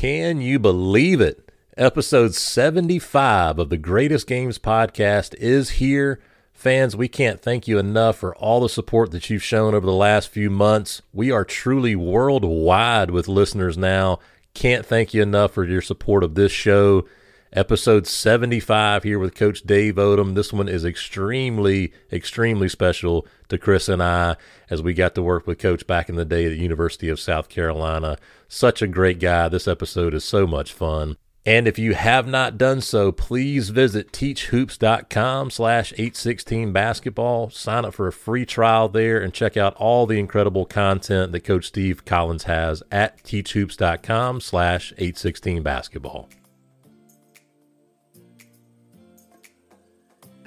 Can you believe it? Episode 75 of the Greatest Games podcast is here. Fans, we can't thank you enough for all the support that you've shown over the last few months. We are truly worldwide with listeners now. Can't thank you enough for your support of this show. Episode 75 here with Coach Dave Odom. This one is extremely, extremely special to Kris and I as we got to work with Coach back in the day at the University of South Carolina. Such a great guy. This episode is so much fun. And if you have not done so, please visit teachhoops.com slash 816 basketball. Sign up for a free trial there and check out all the incredible content that Coach Steve Collins has at teachhoops.com slash 816 basketball.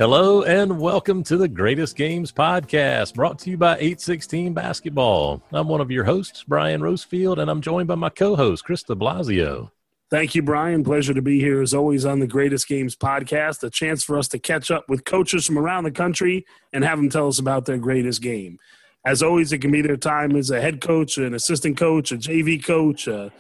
Hello and welcome to the Greatest Games podcast, brought to you by 816 Basketball. I'm one of your hosts, Brian Rosefield, and I'm joined by my co-host, Kris de Blasio. Thank you, Brian. Pleasure to be here as always on the Greatest Games podcast. A chance for us to catch up with coaches from around the country and have them tell us about their greatest game. As always, it can be their time as a head coach, an assistant coach, a JV coach, a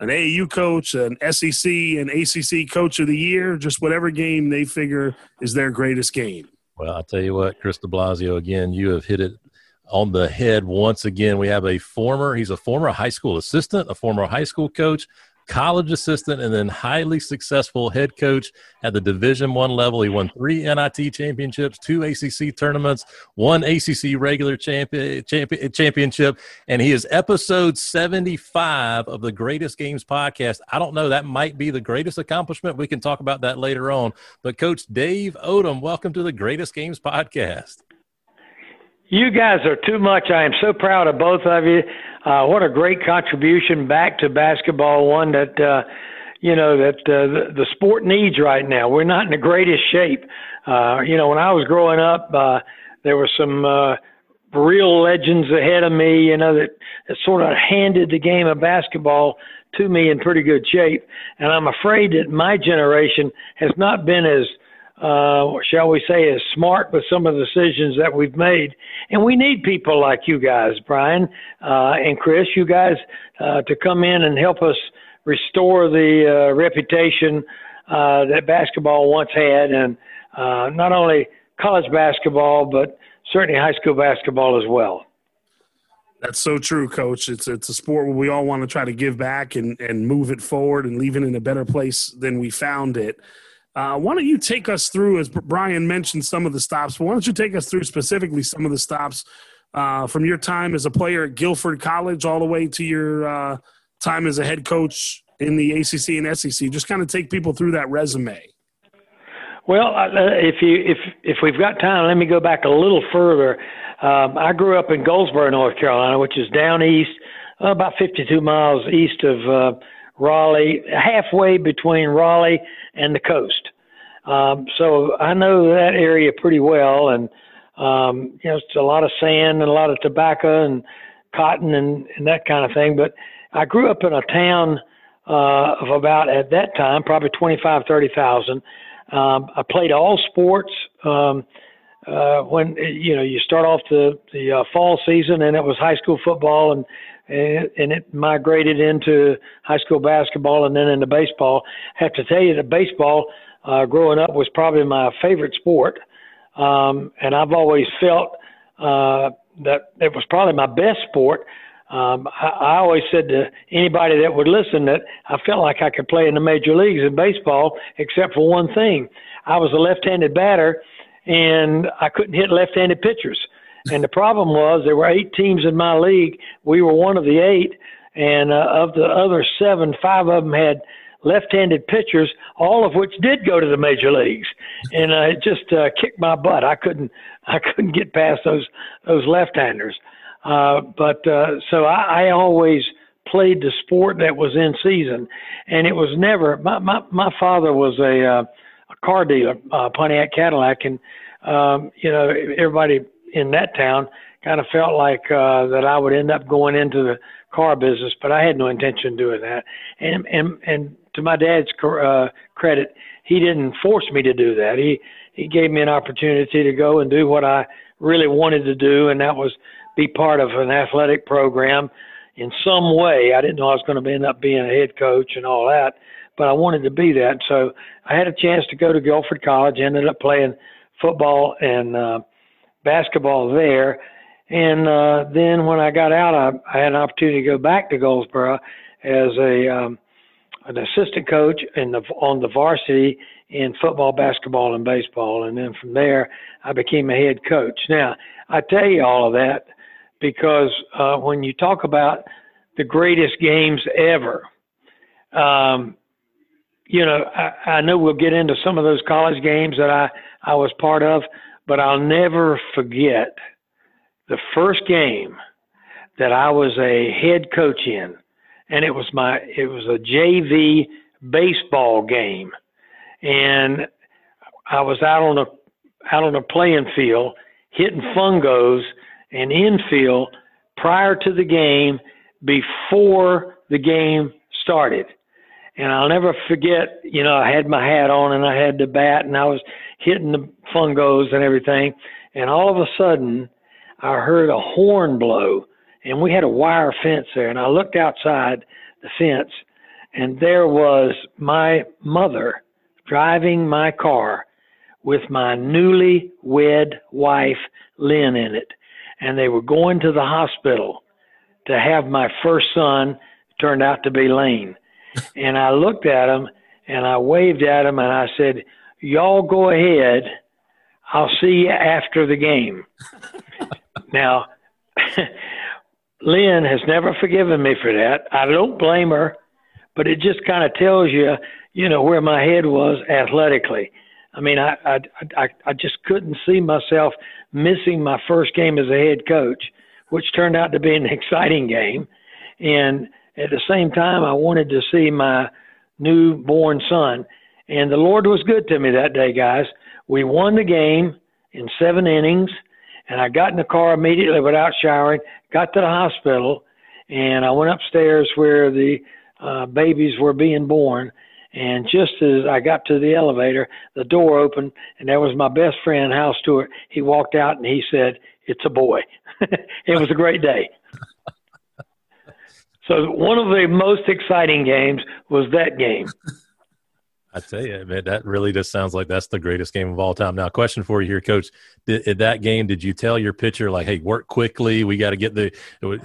an AAU coach, an SEC and ACC coach of the year, just whatever game they figure is their greatest game. Well, I'll tell you what, Kris de Blasio, again, you have hit it on the head once again. We have a former, he's a former high school assistant, a former high school coach, college assistant, and then highly successful head coach at the Division One level. He won three NIT championships, two ACC tournaments, one ACC regular champion, champion, championship, and he is episode seventy-five of the Greatest Games podcast. I don't know, that might be the greatest accomplishment. We can talk about that later on. But Coach Dave Odom, welcome to the Greatest Games podcast. You guys are too much. I am so proud of both of you. Uh, what a great contribution back to basketball, one that, uh, you know, that uh, the, the sport needs right now. We're not in the greatest shape. Uh, you know, when I was growing up, uh, there were some uh, real legends ahead of me, you know, that, that sort of handed the game of basketball to me in pretty good shape. And I'm afraid that my generation has not been as – uh, shall we say, is smart with some of the decisions that we've made. And we need people like you guys, Brian uh, and Kris, you guys, uh, to come in and help us restore the uh, reputation uh, that basketball once had, and uh, not only college basketball, but certainly high school basketball as well. That's so true, Coach. It's it's a sport where we all want to try to give back and, and move it forward and leave it in a better place than we found it. Uh, why don't you take us through, as Brian mentioned, some of the stops, why don't you take us through specifically some of the stops uh, from your time as a player at Guilford College all the way to your uh, time as a head coach in the ACC and SEC? Just kind of take people through that resume. Well, uh, if you if if we've got time, let me go back a little further. Um, I grew up in Goldsboro, North Carolina, which is down east, uh, about 52 miles east of uh, Raleigh, halfway between Raleigh and the coast. Um, so I know that area pretty well, and um, you know it's a lot of sand and a lot of tobacco and cotton and, and that kind of thing. But I grew up in a town uh, of about at that time probably twenty five thirty thousand. Um, I played all sports. Um, uh, when you know you start off the the uh, fall season and it was high school football and and it migrated into high school basketball and then into baseball. I have to tell you that baseball, uh, growing up, was probably my favorite sport, um, and I've always felt uh, that it was probably my best sport. Um, I, I always said to anybody that would listen that I felt like I could play in the major leagues in baseball, except for one thing: I was a left-handed batter, and I couldn't hit left-handed pitchers. And the problem was there were eight teams in my league. We were one of the eight, and uh, of the other seven, five of them had left-handed pitchers, all of which did go to the major leagues, and uh, it just uh, kicked my butt. I couldn't, I couldn't get past those those left-handers. Uh, but uh, so I, I always played the sport that was in season, and it was never. My my, my father was a, uh, a car dealer, uh, Pontiac Cadillac, and um, you know everybody in that town kind of felt like uh, that I would end up going into the car business, but I had no intention of doing that. And and and to my dad's uh, credit, he didn't force me to do that. He he gave me an opportunity to go and do what I really wanted to do, and that was be part of an athletic program in some way. I didn't know I was going to end up being a head coach and all that, but I wanted to be that. So I had a chance to go to Guilford College. Ended up playing football and uh, basketball there. And uh, then when I got out, I, I had an opportunity to go back to Goldsboro as a um, an assistant coach in the on the varsity in football, basketball, and baseball. And then from there, I became a head coach. Now, I tell you all of that because uh, when you talk about the greatest games ever, um, you know, I, I know we'll get into some of those college games that I, I was part of, but I'll never forget the first game that I was a head coach in, and it was my it was a JV baseball game, and I was out on a out on a playing field hitting fungos and infield prior to the game before the game started. And I'll never forget, you know, I had my hat on and I had the bat and I was hitting the fungos and everything. And all of a sudden, I heard a horn blow and we had a wire fence there. And I looked outside the fence and there was my mother driving my car with my newly wed wife, Lynn, in it and they were going to the hospital to have my first son turned out to be Lane. And I looked at him and I waved at him and I said, Y'all go ahead. I'll see you after the game. now, Lynn has never forgiven me for that. I don't blame her, but it just kind of tells you, you know, where my head was athletically. I mean, I, I I I just couldn't see myself missing my first game as a head coach, which turned out to be an exciting game, and at the same time, I wanted to see my newborn son. And the Lord was good to me that day, guys. We won the game in seven innings, and I got in the car immediately without showering, got to the hospital, and I went upstairs where the uh, babies were being born and just as I got to the elevator, the door opened, and there was my best friend, Hal Stewart. He walked out and he said, It's a boy. it was a great day. So, one of the most exciting games was that game. I tell you, man, that really just sounds like that's the greatest game of all time. Now, question for you here, Coach: did, in that game, did you tell your pitcher like, "Hey, work quickly. We got to get the"?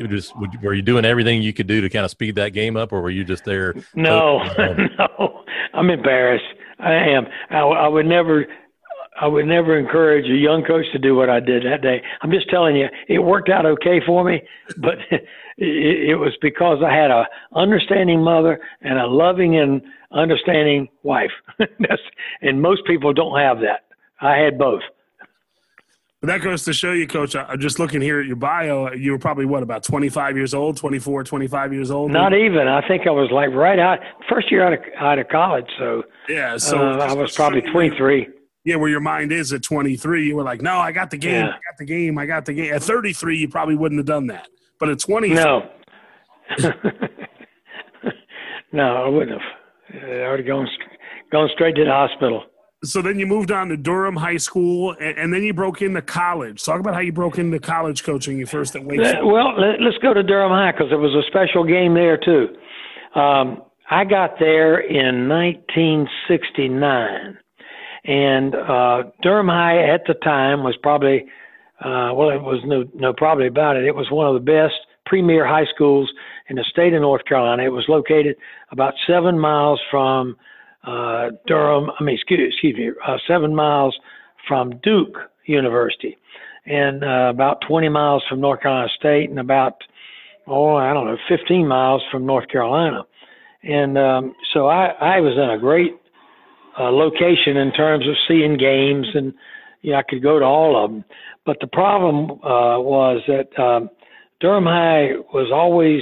Just were you doing everything you could do to kind of speed that game up, or were you just there? No, no, I'm embarrassed. I am. I, I would never. I would never encourage a young coach to do what I did that day. I'm just telling you, it worked out okay for me, but it, it was because I had a understanding mother and a loving and understanding wife. That's, and most people don't have that. I had both. But that goes to show you, Coach. I'm just looking here at your bio. You were probably what about 25 years old, 24, 25 years old. Not even. I think I was like right out first year out of out of college. So yeah, so uh, I was probably 23. Yeah, where your mind is at 23, you were like, "No, I got the game. Yeah. I got the game. I got the game." At 33, you probably wouldn't have done that. But at 20, no, no, I wouldn't have. I already gone gone straight to the hospital. So then you moved on to Durham High School, and, and, then you broke into college. Talk about how you broke into college coaching. You first at Wake. Well, let, us go to Durham High because it was a special game there too. Um, I got there in 1969, and uh, Durham High at the time was probably, uh, well, it was no no probably about it. It was one of the best premier high schools in the state of North Carolina. It was located about seven miles from uh, Durham. I mean, excuse, excuse me, uh, seven miles from Duke University, and uh, about 20 miles from North Carolina State, and about oh, I don't know, 15 miles from North Carolina. And um, so I, I was in a great uh, location in terms of seeing games, and know, I could go to all of them. But the problem uh, was that um, Durham High was always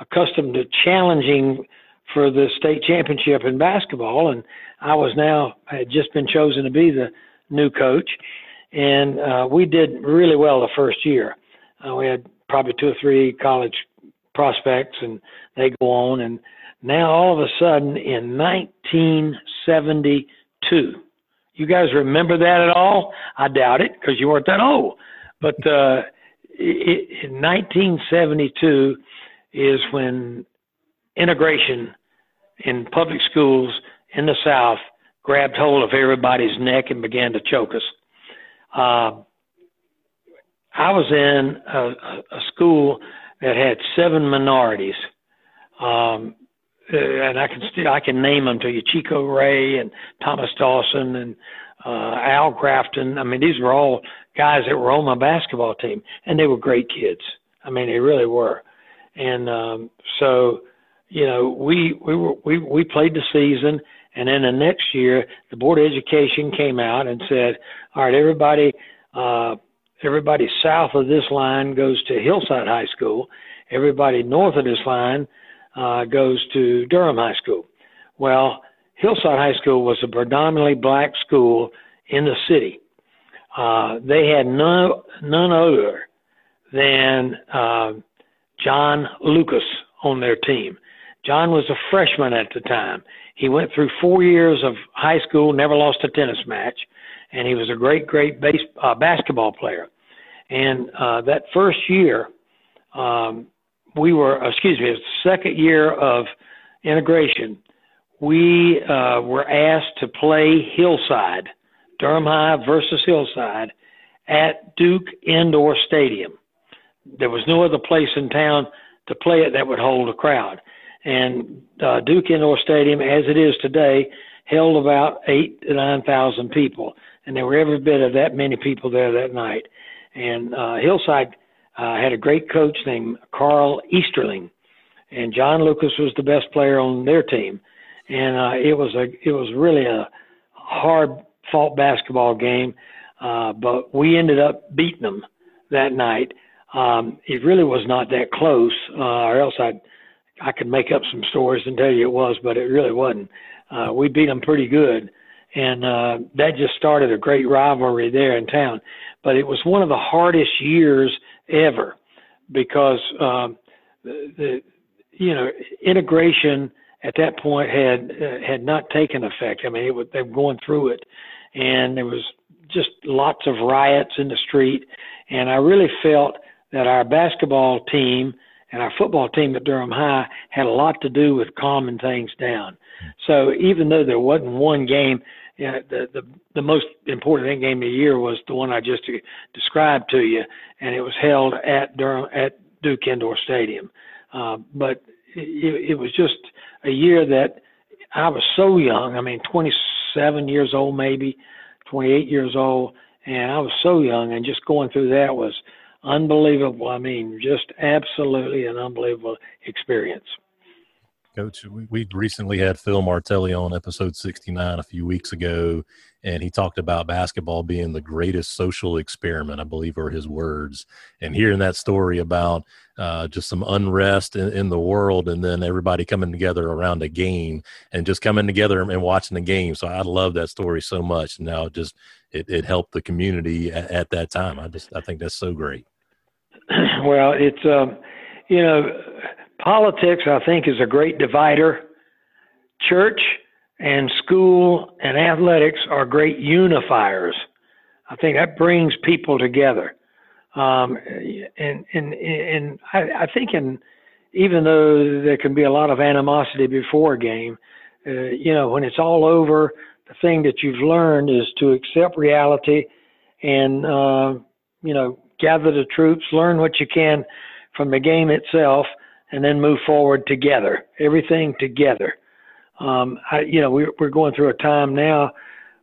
accustomed to challenging for the state championship in basketball, and I was now had just been chosen to be the new coach, and uh, we did really well the first year. Uh, we had probably two or three college prospects, and they go on, and now all of a sudden in 1972. You guys remember that at all? I doubt it because you weren't that old. But uh, in 1972, is when integration in public schools in the South grabbed hold of everybody's neck and began to choke us. Uh, I was in a, a school that had seven minorities. Um, uh, and I can still I can name them to you: Chico Ray and Thomas Dawson and uh, Al Grafton. I mean, these were all guys that were on my basketball team, and they were great kids. I mean, they really were. And um, so, you know, we we were we we played the season, and then the next year, the board of education came out and said, "All right, everybody." Uh, everybody south of this line goes to Hillside High School. Everybody north of this line uh, goes to Durham High School. Well, Hillside High School was a predominantly black school in the city. Uh, they had none, none other than uh, John Lucas on their team. John was a freshman at the time. He went through four years of high school, never lost a tennis match, and he was a great, great base, uh, basketball player. And uh, that first year, um, we were, excuse me, it was the second year of integration. We uh, were asked to play Hillside, Durham High versus Hillside, at Duke Indoor Stadium. There was no other place in town to play it that would hold a crowd. And uh, Duke Indoor Stadium, as it is today, held about eight to nine thousand people, and there were every bit of that many people there that night. And uh, Hillside uh, had a great coach named Carl Easterling, and John Lucas was the best player on their team. And uh, it was a it was really a hard fought basketball game, uh, but we ended up beating them that night. Um, it really was not that close, uh, or else I'd I could make up some stories and tell you it was, but it really wasn't. Uh, we beat them pretty good, and uh, that just started a great rivalry there in town. But it was one of the hardest years ever because um, the, the you know integration at that point had uh, had not taken effect. I mean, it was, they were going through it, and there was just lots of riots in the street. And I really felt that our basketball team and our football team at Durham High had a lot to do with calming things down. So even though there wasn't one game, know, the, the the most important in game of the year was the one I just described to you, and it was held at Durham at Duke Indoor Stadium. Uh, but it, it was just a year that I was so young. I mean, 27 years old, maybe 28 years old, and I was so young, and just going through that was unbelievable. I mean, just absolutely an unbelievable experience. Coach, we, recently had Phil Martelli on episode 69 a few weeks ago, and he talked about basketball being the greatest social experiment, I believe are his words. And hearing that story about uh, just some unrest in, in, the world and then everybody coming together around a game and just coming together and watching the game. So I love that story so much. Now just it, it helped the community at, at that time. I just I think that's so great. Well, it's um, you know politics, I think, is a great divider. Church and school and athletics are great unifiers. I think that brings people together. Um, and and and I, I think in even though there can be a lot of animosity before a game, uh, you know, when it's all over, the thing that you've learned is to accept reality and uh, you know gather the troops, learn what you can from the game itself, and then move forward together. Everything together. Um, I, you know, we're, we're going through a time now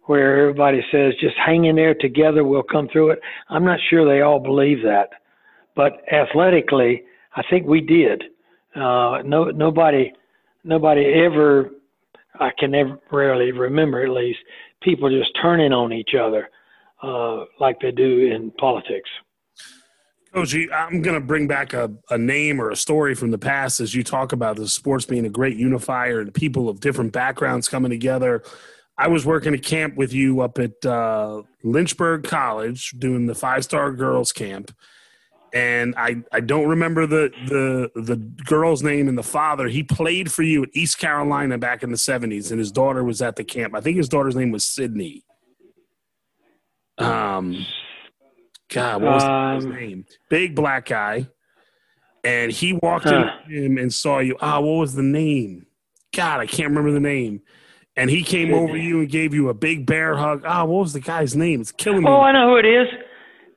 where everybody says just hang in there together, we'll come through it. I'm not sure they all believe that, but athletically, I think we did. Uh, no, nobody, nobody ever. I can never rarely remember at least people just turning on each other uh, like they do in politics. Coach, I'm going to bring back a, a name or a story from the past as you talk about the sports being a great unifier and people of different backgrounds coming together. I was working a camp with you up at uh, Lynchburg College doing the five star girls camp. And I, I don't remember the, the the girl's name and the father. He played for you at East Carolina back in the 70s, and his daughter was at the camp. I think his daughter's name was Sydney. Um, God, what was um, his name? Big black guy. and he walked huh. in him and saw you. Ah, what was the name? God, I can't remember the name. And he came over to you and gave you a big bear hug. Ah, what was the guy's name? It's killing me. Oh, I know who it is.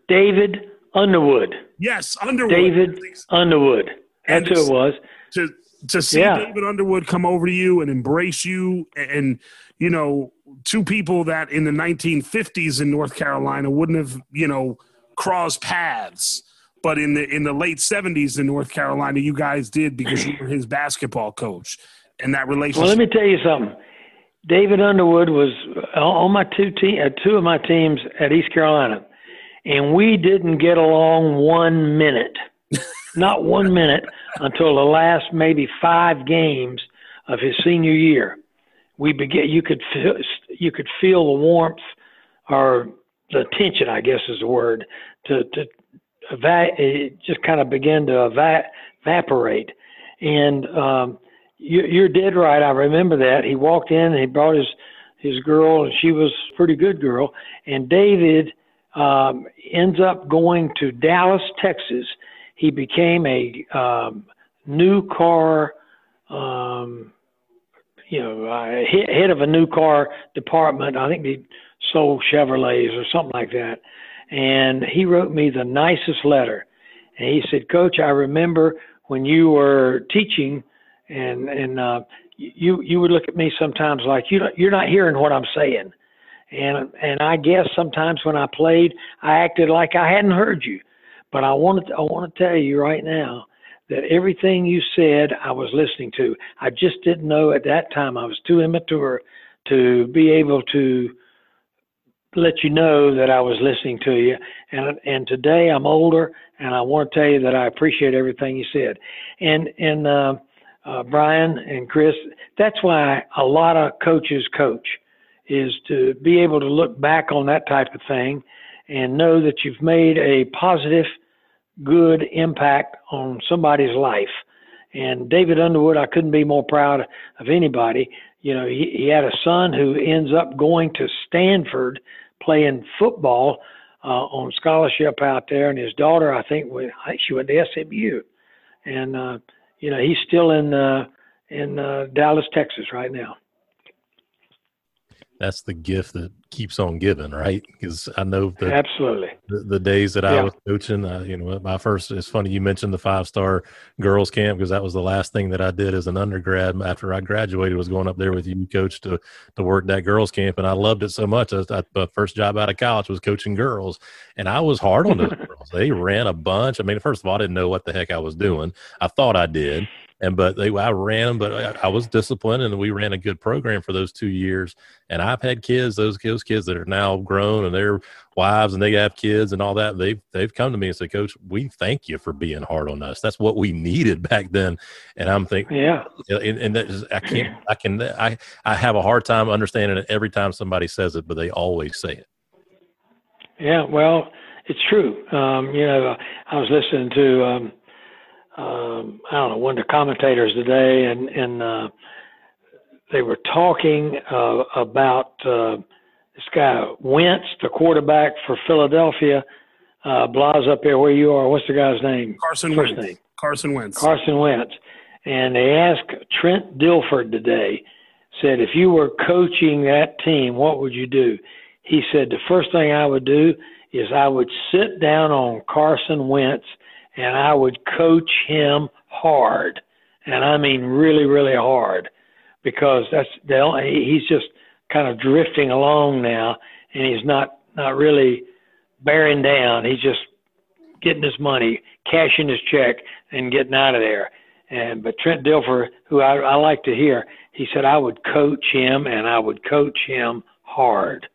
David Underwood. Yes, Underwood. David Underwood. That's who it was. To to see yeah. David Underwood come over to you and embrace you and you know two people that in the 1950s in North Carolina wouldn't have you know crossed paths but in the in the late 70s in North Carolina you guys did because you were his basketball coach and that relationship Well let me tell you something David Underwood was on my two te- uh, two of my teams at East Carolina and we didn't get along one minute not one minute until the last maybe five games of his senior year. We began. You could feel, you could feel the warmth or the tension, I guess is the word, to to eva- it just kind of began to eva- evaporate. And um, you, you're dead right. I remember that he walked in and he brought his his girl, and she was a pretty good girl. And David um, ends up going to Dallas, Texas, he became a um, new car, um, you know, uh, head of a new car department. I think he sold Chevrolets or something like that. And he wrote me the nicest letter. And he said, Coach, I remember when you were teaching, and and uh, you you would look at me sometimes like you you're not hearing what I'm saying. And and I guess sometimes when I played, I acted like I hadn't heard you. But I wanted to I want to tell you right now that everything you said I was listening to. I just didn't know at that time. I was too immature to be able to let you know that I was listening to you. And and today I'm older, and I want to tell you that I appreciate everything you said. And and uh, uh, Brian and Kris, that's why a lot of coaches coach is to be able to look back on that type of thing and know that you've made a positive, good impact on somebody's life. And David Underwood, I couldn't be more proud of anybody. You know, he, he had a son who ends up going to Stanford playing football uh, on scholarship out there, and his daughter, I think, went, she went to SMU, and uh, you know he's still in uh, in uh, Dallas, Texas, right now that's the gift that keeps on giving, right? Because I know that absolutely the, the days that yeah. I was coaching, uh, you know, my first. It's funny you mentioned the five star girls camp because that was the last thing that I did as an undergrad after I graduated was going up there with you, coach, to to work that girls camp, and I loved it so much. I, I, my first job out of college was coaching girls, and I was hard on those girls. They ran a bunch. I mean, first of all, I didn't know what the heck I was doing. I thought I did and but they I ran them, but I, I, was disciplined, and we ran a good program for those two years. And I've had kids, those those kids that are now grown and their wives, and they have kids and all that. They've they've come to me and said, Coach, we thank you for being hard on us. That's what we needed back then. And I'm thinking, yeah, and, and that is, I can't, I can, I I have a hard time understanding it every time somebody says it, but they always say it. Yeah, well, it's true. Um, you know, I was listening to. Um, um, I don't know, one of the commentators today, and and uh, they were talking uh, about uh, this guy Wentz, the quarterback for Philadelphia. Uh, Blas up there where you are. What's the guy's name? Carson First Wentz. Name. Carson Wentz. Carson Wentz. And they asked Trent Dilfer today, said, if you were coaching that team, what would you do? He said, the first thing I would do is I would sit down on Carson Wentz and I would coach him hard, and I mean really, really hard, because that's the only, he's just kind of drifting along now, and he's not not really bearing down. He's just getting his money, cashing his check, and getting out of there. And but Trent Dilfer, who I, I like to hear, he said I would coach him, and I would coach him hard.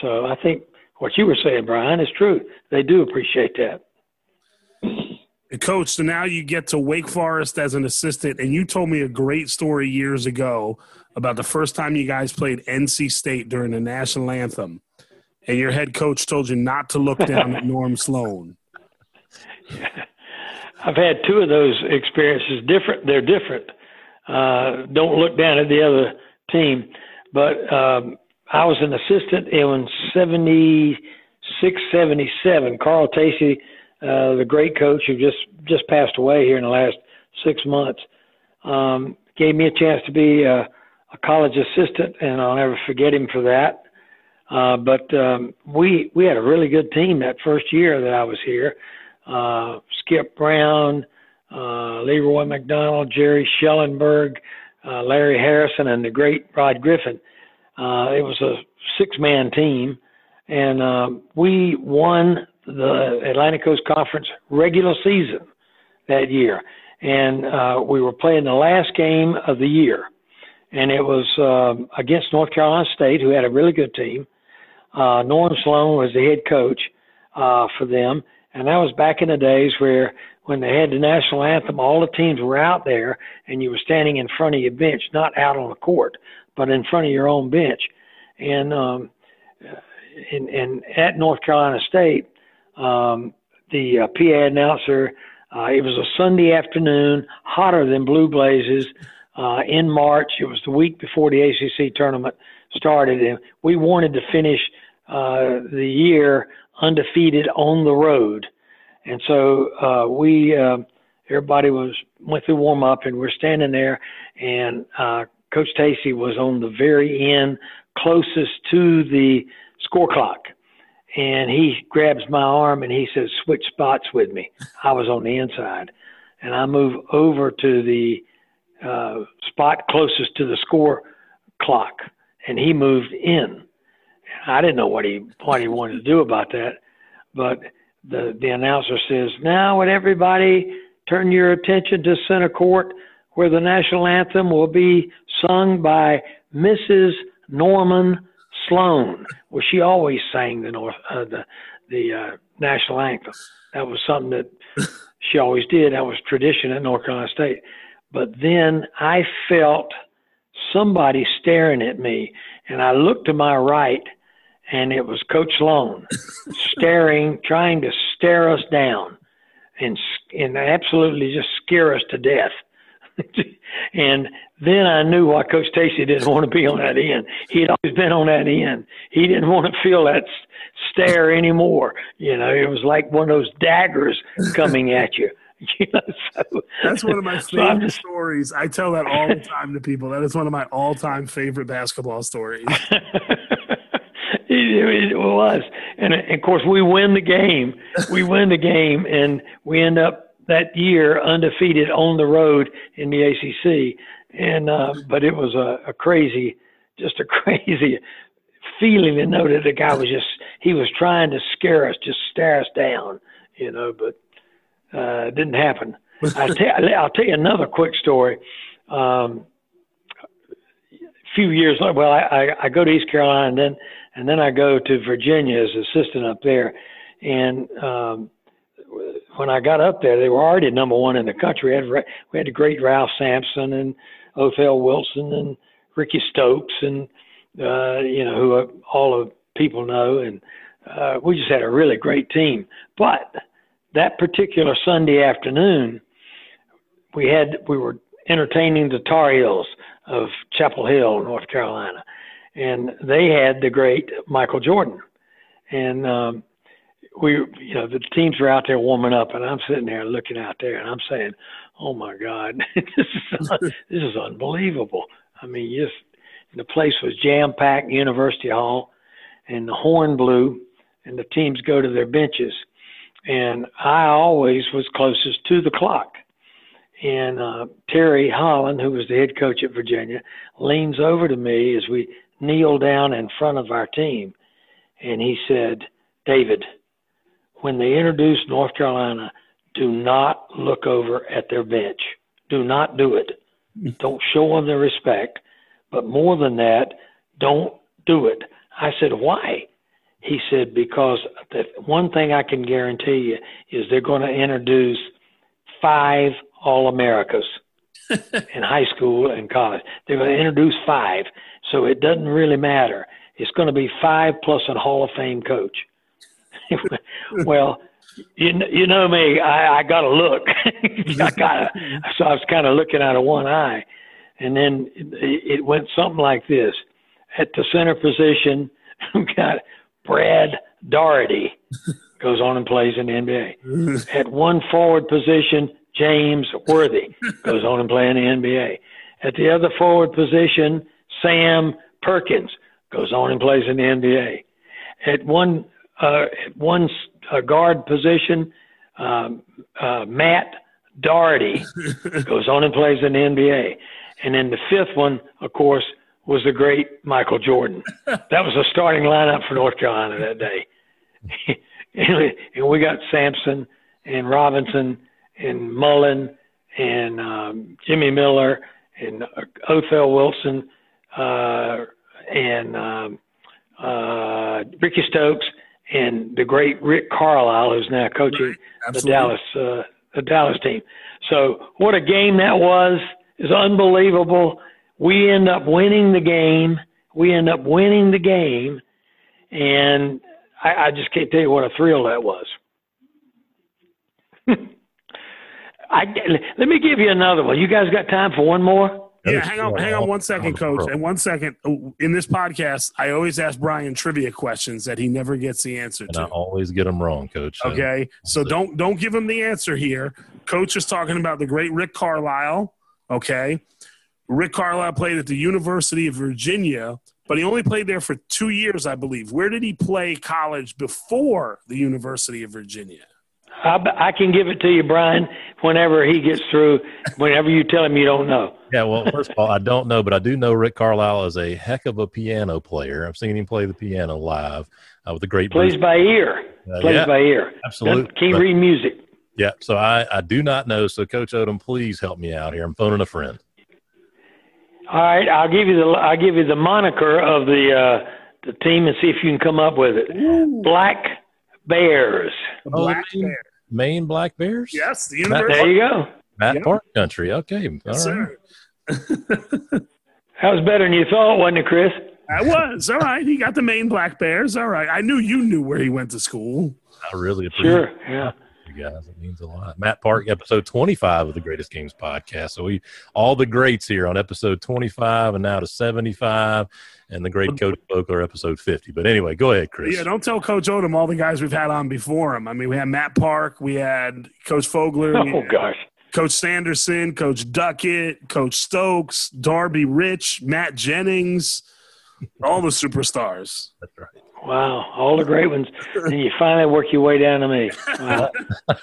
So I think what you were saying, Brian, is true. They do appreciate that. Coach, so now you get to Wake Forest as an assistant, and you told me a great story years ago about the first time you guys played NC State during the national anthem, and your head coach told you not to look down at Norm Sloan. I've had two of those experiences. Different, they're different. Uh, don't look down at the other team, but um, I was an assistant in 76, 77. Carl Tacy uh, the great coach who just just passed away here in the last six months, um, gave me a chance to be a, a college assistant, and I'll never forget him for that. Uh, but um, we we had a really good team that first year that I was here. Uh, Skip Brown, uh, Leroy McDonald, Jerry Schellenberg, uh, Larry Harrison, and the great Rod Griffin. Uh, it was a six-man team, and um, we won the Atlantic Coast Conference regular season that year. And uh, we were playing the last game of the year, and it was um, against North Carolina State, who had a really good team. Uh, Norm Sloan was the head coach uh, for them, and that was back in the days where when they had the national anthem, all the teams were out there, and you were standing in front of your bench, not out on the court, but in front of your own bench. And um, and, and at North Carolina State, um, the uh, PA announcer, uh, it was a Sunday afternoon, hotter than blue blazes, uh, in March. It was the week before the ACC tournament started, and we wanted to finish uh, the year undefeated on the road. And so uh, we, uh, everybody was went through warm up, and we're standing there, and uh, Coach Tacy was on the very end, closest to the score clock. And he grabs my arm and he says, "Switch spots with me." I was on the inside, and I move over to the uh, spot closest to the score clock, and he moved in. I didn't know what he what he wanted to do about that, but the the announcer says, "Now, would everybody turn your attention to center court, where the national anthem will be sung by Mrs. Norman Sloan." Well, she always sang the North uh, the the uh, national anthem. That was something that she always did. That was tradition at North Carolina State. But then I felt somebody staring at me, and I looked to my right and it was Coach Sloan staring, trying to stare us down, and and absolutely just scare us to death. and then I knew why Coach Tacy didn't want to be on that end. He had always been on that end. He didn't want to feel that stare anymore. You know, it was like one of those daggers coming at you. You know, so, That's one of my favorite so just, stories. I tell that all the time to people. That is one of my all-time favorite basketball stories. it, it was, and, and of course we win the game. We win the game, and we end up that year undefeated on the road in the ACC. And uh, but it was a, a crazy, just a crazy feeling to know that the guy was just he was trying to scare us, just stare us down, you know. But uh, it didn't happen. I'll, tell, I'll tell you another quick story. Um, a few years later, well, I, I, I go to East Carolina and then and then I go to Virginia as assistant up there. And um, when I got up there, they were already number one in the country. We had, we had the great Ralph Sampson and Othell Wilson and Ricky Stokes and uh, you know who all of people know, and uh, we just had a really great team. But that particular Sunday afternoon, we had we were entertaining the Tar Heels of Chapel Hill, North Carolina, and they had the great Michael Jordan, and um, we, you know, the teams were out there warming up, and I'm sitting there looking out there, and I'm saying, "Oh my God, this is this is unbelievable." I mean, just the place was jam packed, University Hall, and the horn blew, and the teams go to their benches, and I always was closest to the clock. And uh, Terry Holland, who was the head coach at Virginia, leans over to me as we kneel down in front of our team and he said, David, when they introduce North Carolina, do not look over at their bench. Do not do it. Mm-hmm. Don't show them the respect. But more than that, don't do it. I said, why? He said, because the one thing I can guarantee you is they're going to introduce five All Americas in high school and college. They're going to introduce five. So it doesn't really matter. It's going to be five plus a Hall of Fame coach. well, you you know me, I, I got to look. I got so I was kind of looking out of one eye, and then it, it went something like this: at the center position, we've got Brad Daugherty, goes on and plays in the NBA. At one forward position, James Worthy goes on and plays in the NBA. At the other forward position, Sam Perkins goes on and plays in the NBA. At one uh, one uh, guard position, um, uh, Matt Doherty goes on and plays in the NBA. And then the fifth one, of course, was the great Michael Jordan. That was the starting lineup for North Carolina that day. and we got Sampson and Robinson and Mullen and um, Jimmy Miller and uh, Othell Wilson uh, and um, uh, Ricky Stokes and the great Rick Carlisle, who's now coaching right. the Dallas uh, the Dallas team. So what a game that was! is unbelievable. We end up winning the game. We end up winning the game, and I, I just can't tell you what a thrill that was. I, let me give you another one. You guys got time for one more? Yeah, hang on, hang on one second, coach. And one second. In this podcast, I always ask Brian trivia questions that he never gets the answer and to. I always get them wrong, coach. Okay, so don't don't give him the answer here. Coach is talking about the great Rick Carlisle. Okay, Rick Carlisle played at the University of Virginia, but he only played there for two years, I believe. Where did he play college before the University of Virginia? I, I can give it to you, Brian, whenever he gets through. Whenever you tell him you don't know. Yeah, well, first of all, I don't know, but I do know Rick Carlisle is a heck of a piano player. I've seen him play the piano live uh, with the great. Plays Bruce. by ear. Uh, Plays yeah, by ear. Absolutely. Can't read music. Yeah, so I, I do not know. So, Coach Odom, please help me out here. I'm phoning a friend. All right, I'll give you the I'll give you the moniker of the uh, the team and see if you can come up with it. Ooh. Black Bears. The Black oh, Bears. Maine Black Bears? Yes, the University. There you go. Matt yep. Park Country. Okay. Yes, All right. That was better than you thought, wasn't it, Kris? I was. All right. He got the Maine Black Bears. All right. I knew you knew where he went to school. I really appreciate sure. it. Yeah. You guys, it means a lot. Matt Park, episode 25 of the Greatest Games podcast. So we all the greats here on episode 25 and now to 75 and the great Coach Fogler, episode 50. But anyway, go ahead, Kris. Yeah, don't tell Coach Odom all the guys we've had on before him. I mean, we had Matt Park, we had Coach Fogler. Oh, gosh. Coach Sanderson, Coach Duckett, Coach Stokes, Darby Rich, Matt Jennings, all the superstars. That's right. Wow, all the great ones. and you finally work your way down to me. Wow.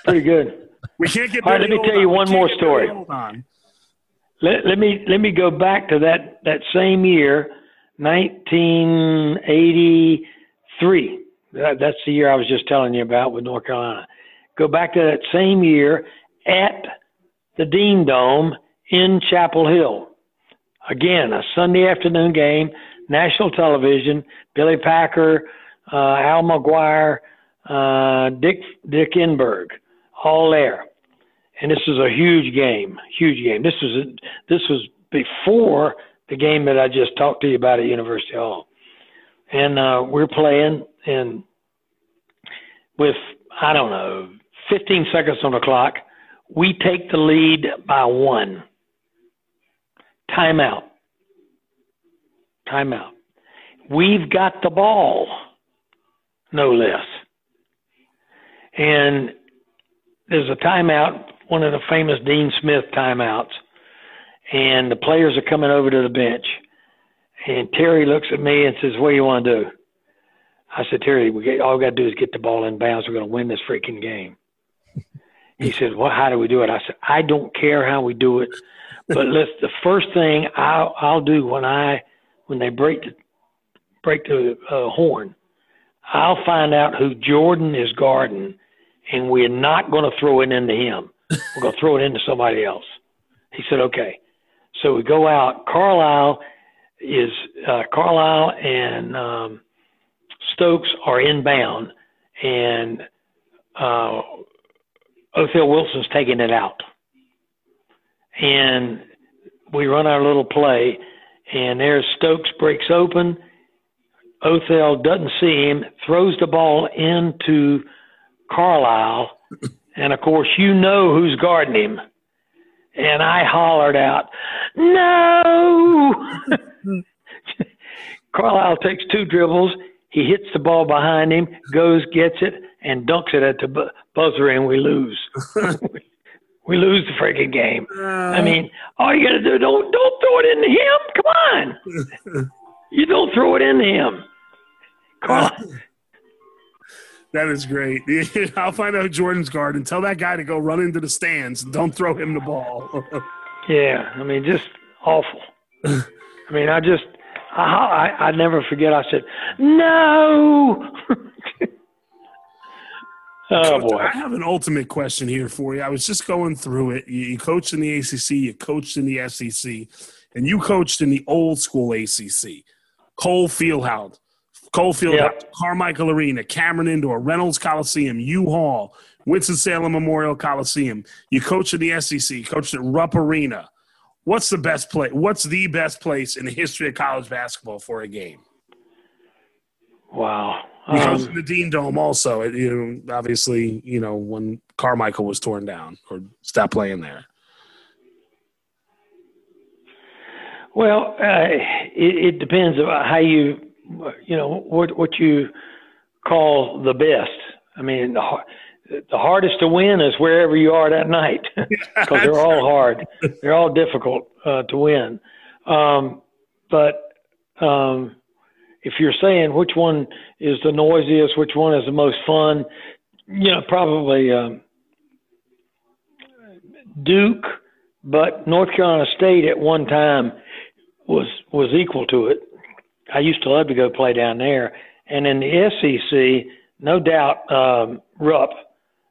Pretty good. We can't get All right, let me tell you one more story. Let, let me let me go back to that that same year 1983. That, that's the year I was just telling you about with North Carolina. Go back to that same year at the Dean Dome in Chapel Hill. Again, a Sunday afternoon game, national television. Billy Packer, uh, Al McGuire, uh, Dick Dick Enberg, all there. And this was a huge game, huge game. This was this was before the game that I just talked to you about at University Hall. And uh, we're playing, and with, I don't know, 15 seconds on the clock, we take the lead by one. Timeout. Timeout. We've got the ball, no less. And there's a timeout, one of the famous Dean Smith timeouts and the players are coming over to the bench. And Terry looks at me and says, "What do you want to do?" I said, "Terry, we get, all we got to do is get the ball in bounds. We're going to win this freaking game." He said, "Well, how do we do it?" I said, "I don't care how we do it, but let's. The first thing I'll, I'll do when I when they break the break the uh, horn, I'll find out who Jordan is guarding, and we're not going to throw it into him. We're going to throw it into somebody else." He said, "Okay." So we go out. Carlisle is uh, Carlisle and um, Stokes are inbound, and uh, Othell Wilson's taking it out. And we run our little play, and there's Stokes breaks open. Othell doesn't see him, throws the ball into Carlisle, and of course, you know who's guarding him and I hollered out, "No!" Carlisle takes two dribbles. He hits the ball behind him, goes, gets it, and dunks it at the bu- buzzer, and we lose. we lose the freaking game. Uh, I mean, all you got to do don't don't throw it into him. Come on, you don't throw it into him. Carl, that is great. I'll find out Jordan's guard and tell that guy to go run into the stands. and Don't throw him the ball. yeah, I mean, just awful. I mean, I just I I, I never forget. I said no. Oh Coach, boy. I have an ultimate question here for you. I was just going through it. You, coached in the ACC, you coached in the SEC, and you coached in the old school ACC. Cole Fieldhouse, Cole Fieldhouse, Yeah. Carmichael Arena, Cameron Indoor, Reynolds Coliseum, U Hall, Winston-Salem Memorial Coliseum. You coached in the SEC, coached at Rupp Arena. What's the best place? What's the best place in the history of college basketball for a game? Wow. You coached in Um, the Dean Dome also. it- You know, obviously, you know when Carmichael was torn down or stopped playing there. well, uh, it, it depends on how you, you know, what what you call the best. I mean, the, the hardest to win is wherever you are that night because they're all hard. They're all difficult uh, to win. Um, but um, if you're saying which one is the noisiest, which one is the most fun, you know, probably um, Duke, but North Carolina State at one time was was equal to it. I used to love to go play down there, and in the SEC, no doubt, um, Rupp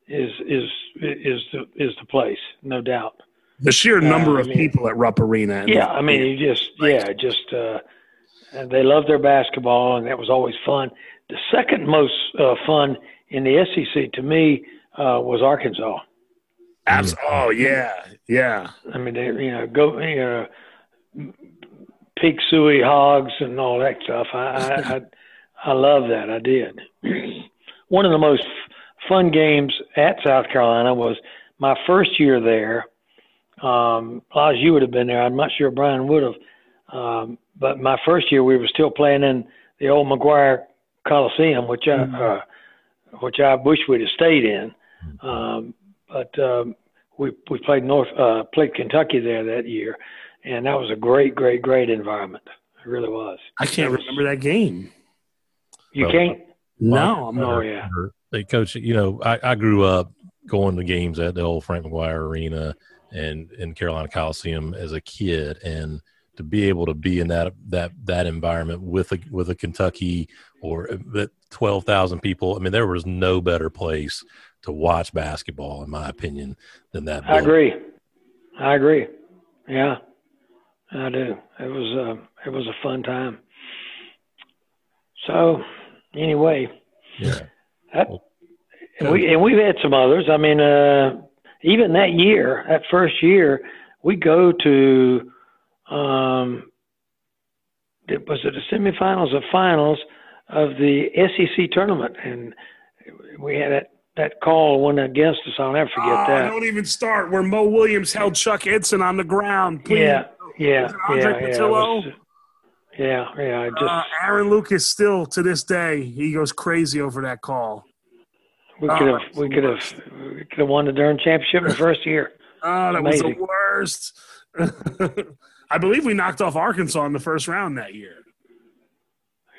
is is is the is the place, no doubt. The sheer number I of mean- people at Rupp Arena. and Yeah, the- I mean, you just yeah, just uh, and they love their basketball, and that was always fun. The second most uh, fun in the SEC to me uh, was Arkansas. Abs- oh yeah, yeah. I mean, they you know go you know pig suey hogs and all that stuff. I I, I I love that. I did. One of the most fun games at South Carolina was my first year there. Um, Lodge, you would have been there. I'm not sure Brian would have. Um, but my first year, we were still playing in the old McGuire Coliseum, which I, uh, which I wish we'd have stayed in. Um, but um, we we played North uh, played Kentucky there that year, and that was a great, great, great environment. It really was. I can't remember that game. You Well, can't. No, I'm Oh not. yeah. They coach, you know, I, I grew up going to games at the old Frank McGuire Arena and in Carolina Coliseum as a kid, and to be able to be in that that that environment with a with a Kentucky or that twelve thousand people, I mean, there was no better place to watch basketball, in my opinion, than that. I agree. I agree. Yeah, I do. It was uh, it was a fun time. So, anyway, Yeah. that, and we and we've had some others. I mean, uh, even that year, that first year, we go to um, it was it the semifinals or finals of the SEC tournament, and we had that that call went against us. I'll never forget Oh, that. don't even start where Mo Williams held Chuck Eidson on the ground. Please. Yeah, yeah, yeah, yeah. Patillo? yeah, yeah. I just Uh, Aaron Lucas still to this day he goes crazy over that call. we oh, could have was we could have we could have won the darn championship in the first year. Oh, that was the worst. I believe we knocked off Arkansas in the first round that year,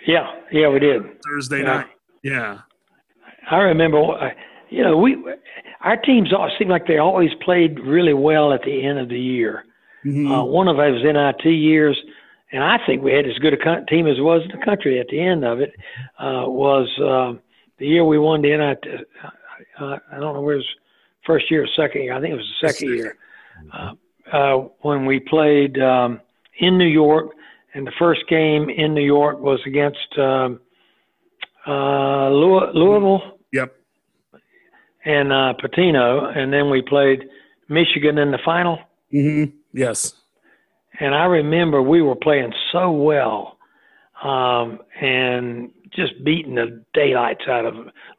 Yeah, yeah, we did. Thursday Yeah. night. Yeah. I remember, you know, we our teams all seemed like they always played really well at the end of the year. Mhm. Uh, one of those NIT years, and I think we had as good a team as was in the country at the end of it. Uh, was um the year we won the NIT? Uh, I don't know where it was first year or second year. I think it was the second year. Uh, uh, when we played um, in New York, and the first game in New York was against um, uh, Louis- Louisville Yep. and uh, Pitino, and then we played Michigan in the final. Mm-hmm. Yes. And I remember we were playing so well, um, and just beating the daylights out of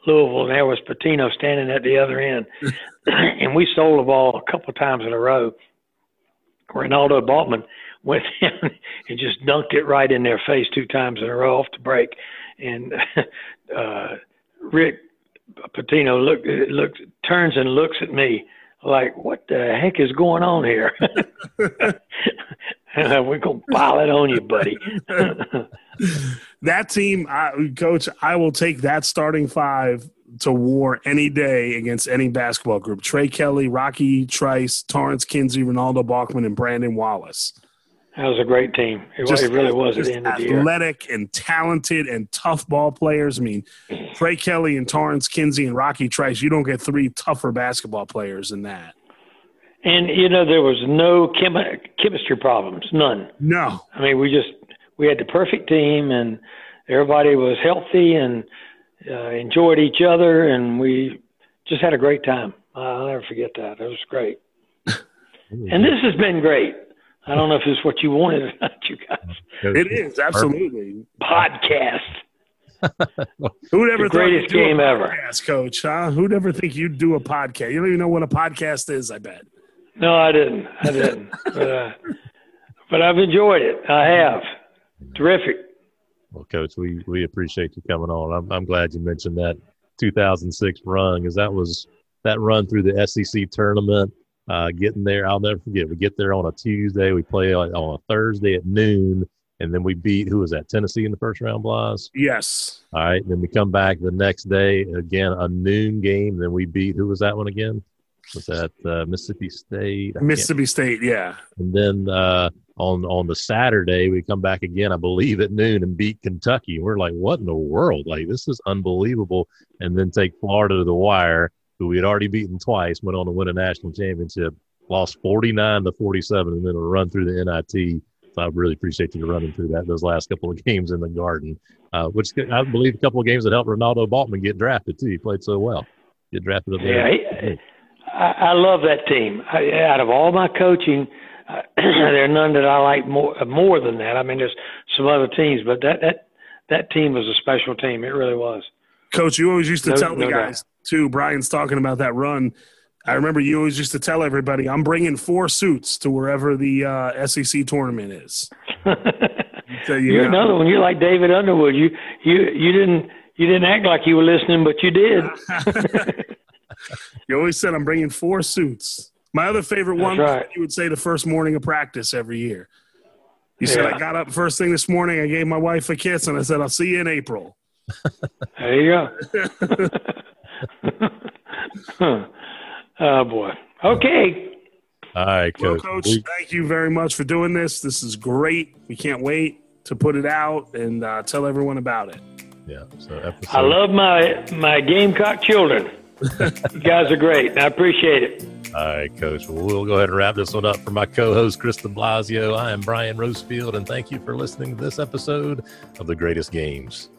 Louisville. And there was Pitino standing at the other end, and we stole the ball a couple of times in a row. Renaldo Balkman went in and just dunked it right in their face two times in a row off the break, and uh, Rick Pitino look looks turns and looks at me like, "What the heck is going on here?" We're gonna pile it on you, buddy. that team, I, coach, I will take that starting five to war any day against any basketball group. Tre Kelley, Rocky Trice, Tarence Kinsey, Renaldo Balkman, and Brandon Wallace. That was a great team. It, just, it really was at the end of the year. Athletic and talented and tough ball players. I mean, Tre Kelley and Tarence Kinsey and Rocky Trice, you don't get three tougher basketball players than that. And, you know, there was no chemi- chemistry problems, none. No. I mean, we just, we had the perfect team and everybody was healthy and uh, enjoyed each other and we just had a great time. I'll never forget that. It was great. and this has been great. I don't know if it's what you wanted or not, you guys. It is absolutely podcast. Who'd ever the greatest game ever, Coach? Huh? Who'd ever think you'd do a podcast? You don't even know what a podcast is. I bet. No, I didn't. I didn't. but, uh, but I've enjoyed it. I have. Terrific. Well, Coach, we we appreciate you coming on. I'm I'm glad you mentioned that 2006 run because that was that run through the SEC tournament uh, getting there. I'll never forget. We get there on a Tuesday. We play on a Thursday at noon, and then we beat who was that? Tennessee in the first round, Blas. Yes. All right. Then we come back the next day again, a noon game. Then we beat who was that one again? Was that uh, Mississippi State? Mississippi State, yeah. And then uh, on on the Saturday we come back again, I believe at noon, and beat Kentucky. We're like, what in the world? Like this is unbelievable. And then take Florida to the wire who we had already beaten twice, went on to win a national championship, lost 49 to 47, and then a run through the NIT. So I really appreciate you running through that those last couple of games in the Garden, uh, which I believe a couple of games that helped Renaldo Balkman get drafted too. He played so well, get drafted up there. Yeah, I, I love that team. I, out of all my coaching, uh, there are none that I like more more than that. I mean, there's some other teams, but that that that team was a special team. It really was. Coach, you always used to no, tell the no guys doubt. too. Brian's talking about that run. I remember you always used to tell everybody, "I'm bringing four suits to wherever the uh, SEC tournament is." so you You're know. another one. You're like David Underwood. You you you didn't you didn't act like you were listening, but you did. you always said, "I'm bringing four suits." My other favorite one, right. you would say the first morning of practice every year. You yeah. said, "I got up first thing this morning. I gave my wife a kiss, and I said, I'll see you in April." there you go. oh boy. Okay. All right, Coach. Well, Coach, thank you very much for doing this. This is great. We can't wait to put it out and uh, tell everyone about it. Yeah. So episode. I love my my Gamecock children. You guys are great. I appreciate it. All right, Coach. Well, we'll go ahead and wrap this one up. For my co-host Kristen Blasio, I am Brian Rosefield, and thank you for listening to this episode of the Greatest Games.